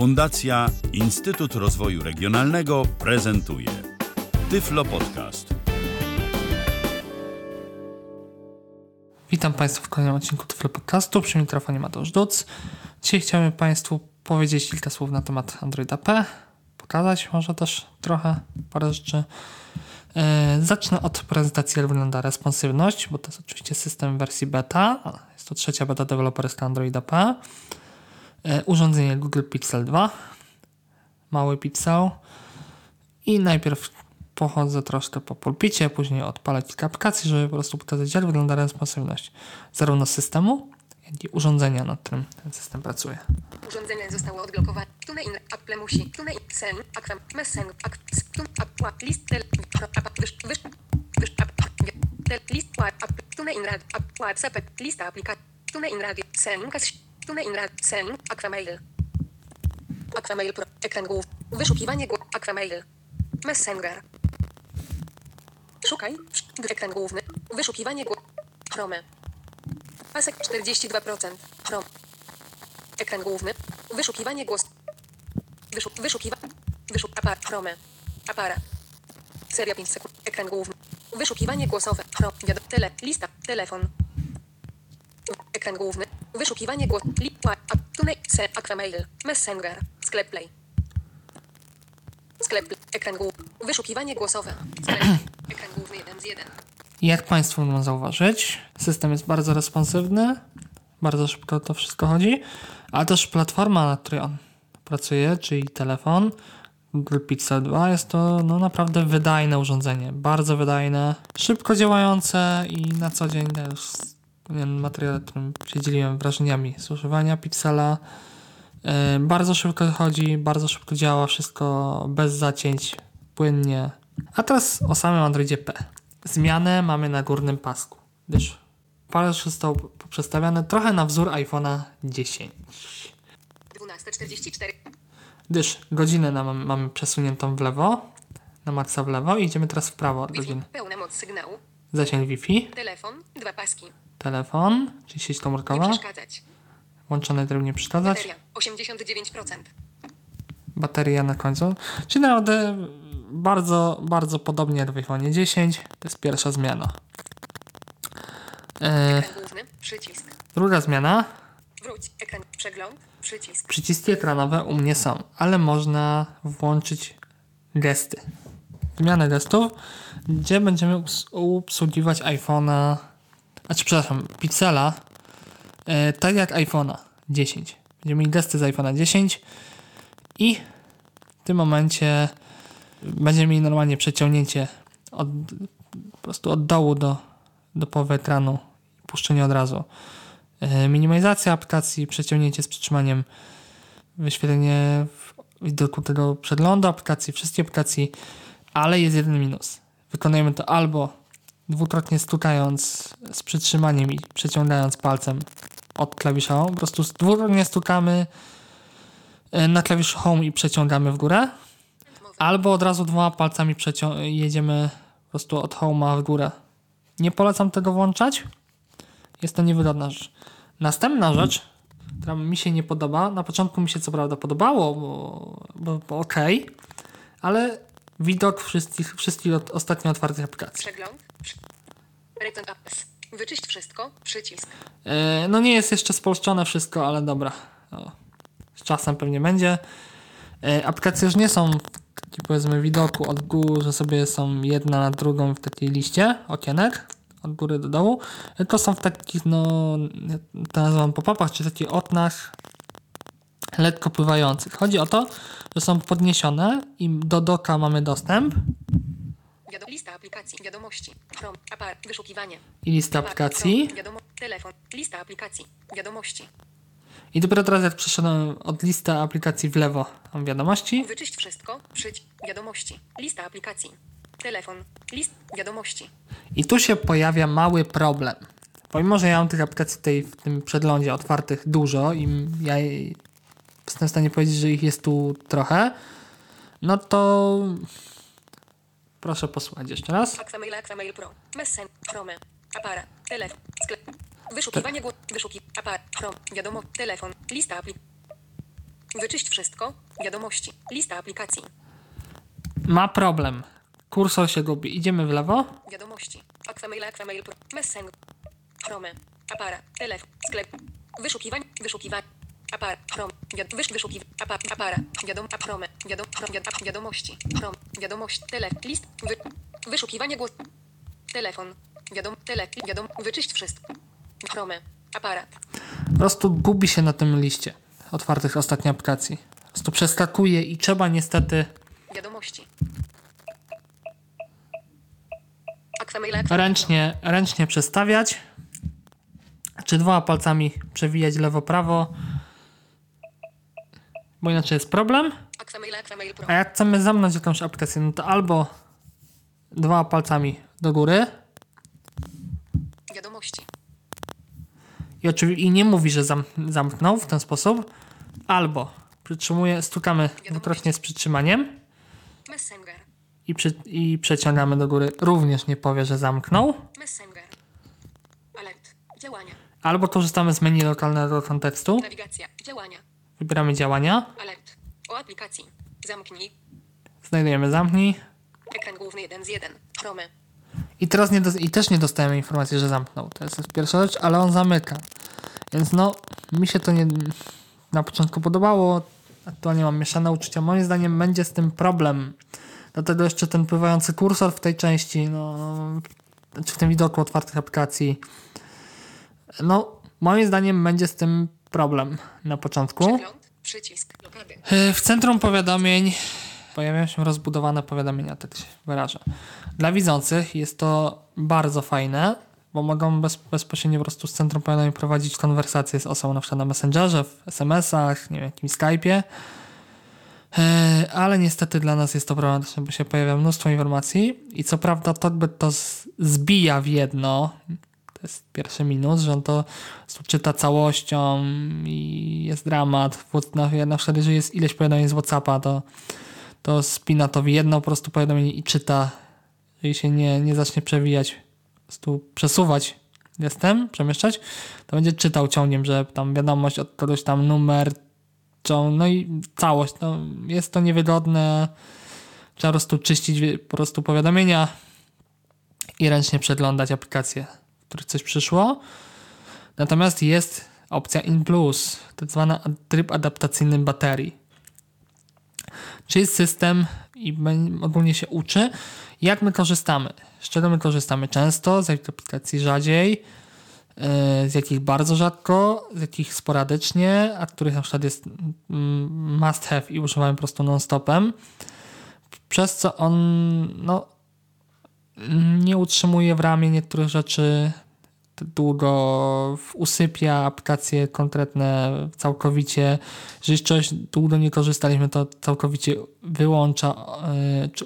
Fundacja Instytut Rozwoju Regionalnego prezentuje Tyflo Podcast. Witam Państwa w kolejnym odcinku Tyflo Podcastu. Przy mikrofonie Mateusz Duc. Dzisiaj chciałbym Państwu powiedzieć kilka słów na temat Androida P. Pokazać może też trochę parę rzeczy. E, zacznę od prezentacji, jak wygląda responsywność, bo to jest oczywiście system wersji beta. Jest to trzecia beta deweloperska Androida P. E, urządzenie Google Pixel 2. Mały pixel. I najpierw pochodzę troszkę po pulpicie, później odpalę kilka aplikacji, żeby po prostu pokazać, jak wygląda responsywność zarówno systemu, jak i urządzenia, nad którym ten system pracuje. Urządzenie zostało odblokowane. Tune in, Apple musi, tune in, sen, aquam, messenger, ak, tun, aqua, list, wysz, wysz, wysz, list, ap, tune in, rad, ap, WhatsApp, lista aplikacji, tune in, radio, sen, kas, tune in, rad, sen, aquamail. Aquamail Pro, ekran głów, wyszukiwanie głów, aquamail. Messenger. Szukaj, ekran główny, wyszukiwanie głów, Chrome. Pasek 42%, Chrome. Ekran główny. Wyszukiwanie głos. Wyszuk, wyszukiwa. Wyszuk, aparat, chrome. Aparat. Seria 5 sekund. Ekran główny. Wyszukiwanie głosowe. Chrom, wiadom, tele, lista, telefon. Ekran główny. Wyszukiwanie głos. Lipa, tune, se, aquamail, messenger, sklep play. Sklep, ekran główny. Wyszukiwanie głosowe. Sklep, ekran główny 1 z 1. Jak Państwo mogą zauważyć, system jest bardzo responsywny, bardzo szybko to wszystko chodzi, ale też platforma, na której on pracuje, czyli telefon Google Pixel 2 jest to no, naprawdę wydajne urządzenie, bardzo wydajne, szybko działające i na co dzień to pewien materiał, którym się dzieliłem wrażeniami z używania Pixela. Yy, bardzo szybko chodzi, bardzo szybko działa, wszystko bez zacięć, płynnie. A teraz o samym Androidzie P. Zmianę mamy na górnym pasku, gdyż parę rzeczy zostało przestawiane trochę na wzór iPhone'a 10. 12.44. Gdyż godzinę nam, mamy przesuniętą w lewo, na maksa w lewo i idziemy teraz w prawo od godziny. Pełna moc sygnału. Zasięg Wi-Fi, Telefon. Dwa paski. telefon, czyli sieć Nie komórkowa, przeszkadzać. włączony tryb nie przeszkadzać, Bateria. 89%. bateria na końcu. Czyli naprawdę bardzo, bardzo podobnie jak w iPhone 10. To jest pierwsza zmiana. E, Ekran główny. Przycisk. druga zmiana. Wróć. Ekran. Przegląd. Przycisk. Przyciski ekranowe u mnie są, ale można włączyć gesty. Wymianę gestów, gdzie będziemy obs- obsługiwać iPhone'a, znaczy przepraszam, Pixela, e, tak jak iPhone'a 10. Będziemy mieli gesty z iPhone'a 10 i w tym momencie będziemy mieli normalnie przeciągnięcie od, po prostu od dołu do, do połowy ekranu puszczenie od razu. E, Minimalizacja aplikacji, przeciągnięcie z przytrzymaniem, wyświetlenie w widoku tego przeglądu aplikacji, wszystkich aplikacji, ale jest jeden minus. Wykonujemy to albo dwukrotnie stukając z przytrzymaniem i przeciągając palcem od klawisza Home, po prostu dwukrotnie stukamy e, na klawisz Home i przeciągamy w górę, albo od razu dwoma palcami jedziemy po prostu od Home'a w górę. Nie polecam tego włączać, jest to niewygodna rzecz. Następna rzecz, która mi się nie podoba, na początku mi się co prawda podobało, bo, bo, bo okej, ale widok wszystkich, wszystkich ostatnio otwartych aplikacji. Przegląd. Wyczyść wszystko. Przycisk. E, no nie jest jeszcze spolszczone wszystko, ale dobra. O, z czasem pewnie będzie. E, aplikacje już nie są w powiedzmy widoku od góry, że sobie są jedna na drugą w takiej liście okienek od góry do dołu, tylko są w takich, no, to nazywam pop-upach, czy takich oknach lekko pływających. Chodzi o to, że są podniesione i do doka mamy dostęp. Lista aplikacji. Wiadomości. Chrome. Wyszukiwanie. i Aparat, aplikacji. Wiadomo... Telefon. Lista aplikacji. Wiadomości. I dopiero teraz jak przeszedłem od listy aplikacji w lewo, mam wiadomości. Wyczyść wszystko. Wiadomości. Lista aplikacji. Telefon. List. Wiadomości. I tu się pojawia mały problem. Pomimo, że ja mam tych aplikacji tutaj w tym przeglądzie otwartych dużo i ja jestem w stanie powiedzieć, że ich jest tu trochę, no to proszę posłuchać jeszcze raz. Wyszukiwanie głos. Wyszuki. Wiadomo. Telefon. Lista apli. Wyczyść wszystko. Wiadomości. Lista aplikacji. Ma problem. Kursor się gubi. Idziemy w lewo. Wiadomości. Messenger. Chrome. Aparat. Telefon. Sklep. Wyszukiwanie. Aparat. Chrome. Wiad- wysz, wyszukiw. Apa, aparat. Wiadom. Chrome. Wiadom. Wiad, wiadomości. Wiadomość. Telefon. List. Wy, wyszukiwanie głos. Telefon. Wiadom. Tele. Wiadom. Wyczyść wszystko. Chrome. Aparat. Po prostu gubi się na tym liście otwartych ostatnio aplikacji. Po prostu przeskakuje i trzeba niestety Wiadomości. Ręcznie, ręcznie przestawiać. Czy dwoma palcami przewijać lewo-prawo. Bo inaczej jest problem. A jak chcemy zamknąć jakąś aplikację, no to albo dwoma palcami do góry Wiadomości. i oczywiście i nie mówi, że zam, zamknął w ten sposób, albo przytrzymuje, stukamy dwukrotnie z przytrzymaniem Messenger. i, przy, i przeciągamy do góry. Również nie powie, że zamknął. Messenger. Alert. Działania. Albo korzystamy z menu lokalnego kontekstu, Nawigacja. Działania. Wybieramy działania, Alert. O aplikacji. Zamknij. znajdujemy zamknij Ekran główny 1 z 1. Chrome. i teraz nie do, i też nie dostajemy informacji, że zamknął. To jest pierwsza rzecz, ale on zamyka. Więc no, mi się to nie na początku podobało, aktualnie mam mieszane uczucia. Moim zdaniem będzie z tym problem. Dlatego jeszcze ten pływający kursor w tej części, no, czy w tym widoku otwartych aplikacji, no, moim zdaniem będzie z tym problem na początku. Przegląd. Przycisk. Blokady. E, W centrum powiadomień pojawiają się rozbudowane powiadomienia, tak się wyrażę. Dla widzących jest to bardzo fajne, bo mogą bez, bezpośrednio po prostu z centrum powiadomień prowadzić konwersacje z osobą na przykład na Messengerze, w SMS-ach, nie wiem, jakimś Skype'ie. E, Ale niestety dla nas jest to problematyczne, bo się pojawia mnóstwo informacji i co prawda Talkback to z- zbija w jedno, to jest pierwszy minus, że on to czyta całością i jest dramat. Na, na przykład jeżeli jest ileś powiadomień z Whatsappa, to, to spina to w jedno po prostu powiadomienie i czyta. Jeżeli się nie, nie zacznie przewijać, po prostu przesuwać jestem, przemieszczać, to będzie czytał ciągiem, że tam wiadomość od kogoś tam numer, no i całość. No, jest to niewygodne. Trzeba po prostu czyścić po prostu powiadomienia i ręcznie przeglądać aplikacje, w których coś przyszło. Natomiast jest opcja In Plus, tak zwana tryb adaptacyjny baterii. Czyli system i ogólnie się uczy, jak my korzystamy. Z czego my korzystamy często, z jakich aplikacji rzadziej, yy, z jakich bardzo rzadko, z jakich sporadycznie, a których na przykład jest mm, must have i używamy po prostu non-stopem. Przez co on no, nie utrzymuje w ramie niektórych rzeczy długo usypia aplikacje konkretne całkowicie. Jeżeli czegoś długo nie korzystaliśmy, to całkowicie wyłącza, yy, czy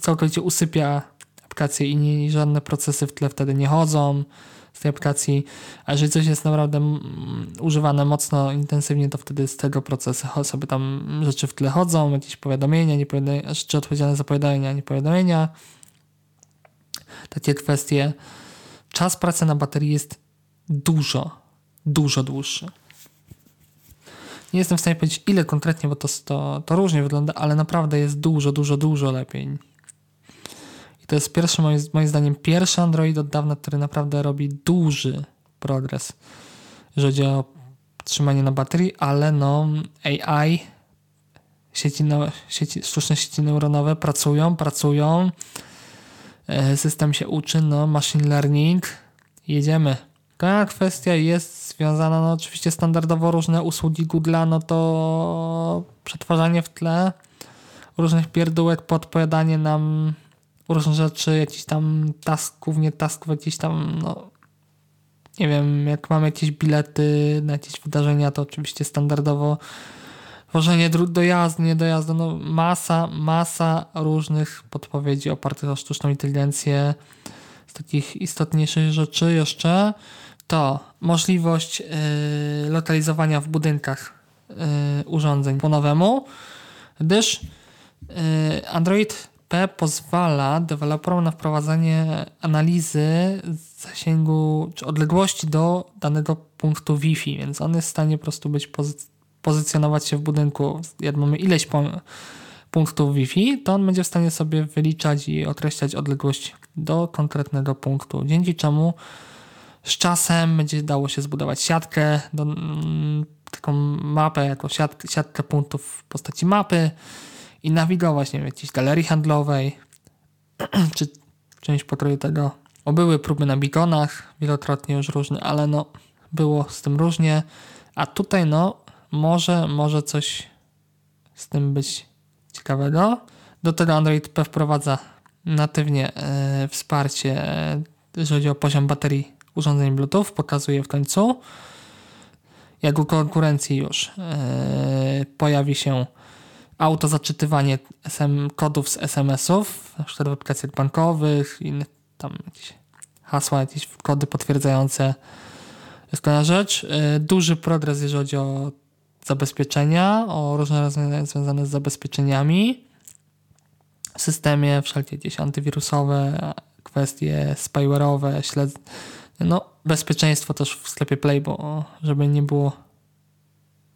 całkowicie usypia aplikację i nie, żadne procesy w tle wtedy nie chodzą z tej aplikacji. A jeżeli coś jest naprawdę mm, używane mocno intensywnie, to wtedy z tego procesu sobie tam rzeczy w tle chodzą, jakieś powiadomienia, nie powiadomienia rzeczy odpowiedzialne za powiadomienia, nie powiadomienia. Takie kwestie czas pracy na baterii jest dużo, dużo dłuższy. Nie jestem w stanie powiedzieć ile konkretnie, bo to, to, to różnie wygląda, ale naprawdę jest dużo, dużo, dużo lepiej. I to jest pierwszy, moim, moim zdaniem, pierwszy Android od dawna, który naprawdę robi duży progres, jeżeli chodzi o trzymanie na baterii, ale no AI, sieci, neu- sieci, sztuczne sieci neuronowe pracują, pracują, system się uczy, no machine learning, jedziemy. Kolejna kwestia jest związana, no oczywiście standardowo różne usługi Google'a, no to przetwarzanie w tle różnych pierdółek, podpowiadanie nam różnych rzeczy, jakichś tam tasków, nie tasków, jakichś tam, no nie wiem, jak mamy jakieś bilety na jakieś wydarzenia, to oczywiście standardowo tworzenie dróg dojazdu, nie dojazdu, no masa, masa różnych podpowiedzi opartych o sztuczną inteligencję. Z takich istotniejszych rzeczy jeszcze to możliwość yy, lokalizowania w budynkach yy, urządzeń po nowemu, gdyż yy, Android P pozwala deweloperom na wprowadzenie analizy zasięgu czy odległości do danego punktu Wi-Fi, więc on jest w stanie po prostu być pozy- pozycjonować się w budynku, jak mamy ileś punktów Wi-Fi, to on będzie w stanie sobie wyliczać i określać odległość do konkretnego punktu, dzięki czemu z czasem będzie dało się zbudować siatkę, do, mm, taką mapę, jako siatkę, siatkę punktów w postaci mapy i nawigować, nie wiem, jakiejś galerii handlowej, czy część pokroju tego. O, były próby na bigonach, wielokrotnie już różne, ale no, było z tym różnie. A tutaj, no, może, może coś z tym być ciekawego. Do tego Android P wprowadza natywnie e, wsparcie, e, jeżeli chodzi o poziom baterii urządzeń Bluetooth. Pokazuje w końcu. Jak u konkurencji już e, pojawi się auto zaczytywanie SM, kodów z SMS-ów, na przykład w aplikacjach bankowych, innych tam jakieś hasła, jakieś kody potwierdzające. Jest kolejna rzecz. E, Duży progres, jeżeli chodzi o zabezpieczenia, o różne rozwiązania związane z zabezpieczeniami. W systemie, wszelkie jakieś antywirusowe, kwestie spyware'owe, śled... no bezpieczeństwo też w sklepie Play, bo żeby nie było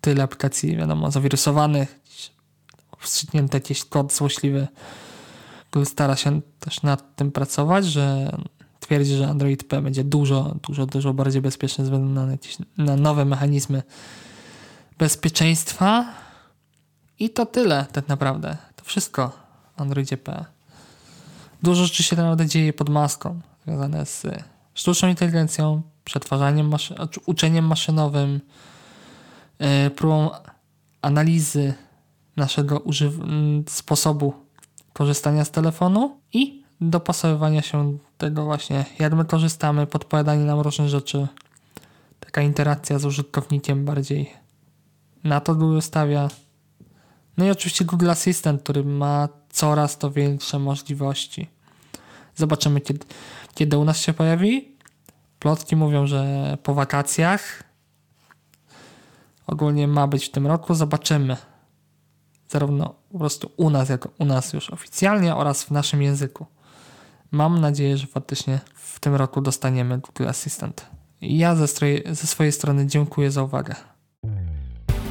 tyle aplikacji, wiadomo, zawirusowanych, wstrzyknięty jakiś kod złośliwy, który stara się też nad tym pracować, że twierdzi, że Android P będzie dużo, dużo, dużo bardziej bezpieczny ze względu na, jakieś, na nowe mechanizmy bezpieczeństwa. I to tyle tak naprawdę. To wszystko w Androidzie P. Dużo rzeczy się naprawdę dzieje pod maską, związane z sztuczną inteligencją, przetwarzaniem, maszy uczeniem maszynowym, yy, próbą analizy naszego sposobu korzystania z telefonu i dopasowywania się tego właśnie, jak my korzystamy, podpowiadanie nam różne rzeczy. Taka interakcja z użytkownikiem bardziej na to Google stawia. No i oczywiście Google Assistant, który ma coraz to większe możliwości. Zobaczymy, kiedy, kiedy u nas się pojawi. Plotki mówią, że po wakacjach. Ogólnie ma być w tym roku. Zobaczymy. Zarówno po prostu u nas, jako u nas już oficjalnie oraz w naszym języku. Mam nadzieję, że faktycznie w tym roku dostaniemy Google Assistant. Ja ze, ze swojej strony dziękuję za uwagę.